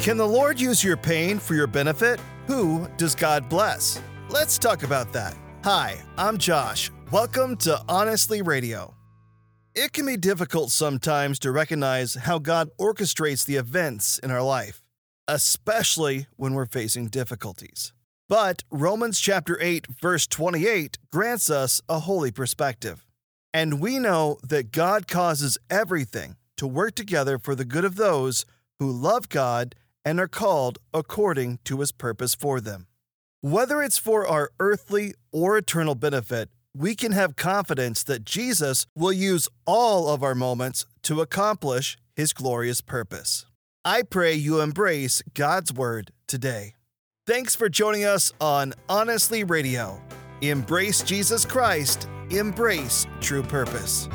Can the Lord use your pain for your benefit? Who does God bless? Let's talk about that. Hi, I'm Josh. Welcome to Honestly Radio. It can be difficult sometimes to recognize how God orchestrates the events in our life, especially when we're facing difficulties. But Romans chapter 8 verse 28 grants us a holy perspective. And we know that God causes everything to work together for the good of those who love God and are called according to his purpose for them. Whether it's for our earthly or eternal benefit, we can have confidence that Jesus will use all of our moments to accomplish his glorious purpose. I pray you embrace God's word today. Thanks for joining us on Honestly Radio. Embrace Jesus Christ, embrace true purpose.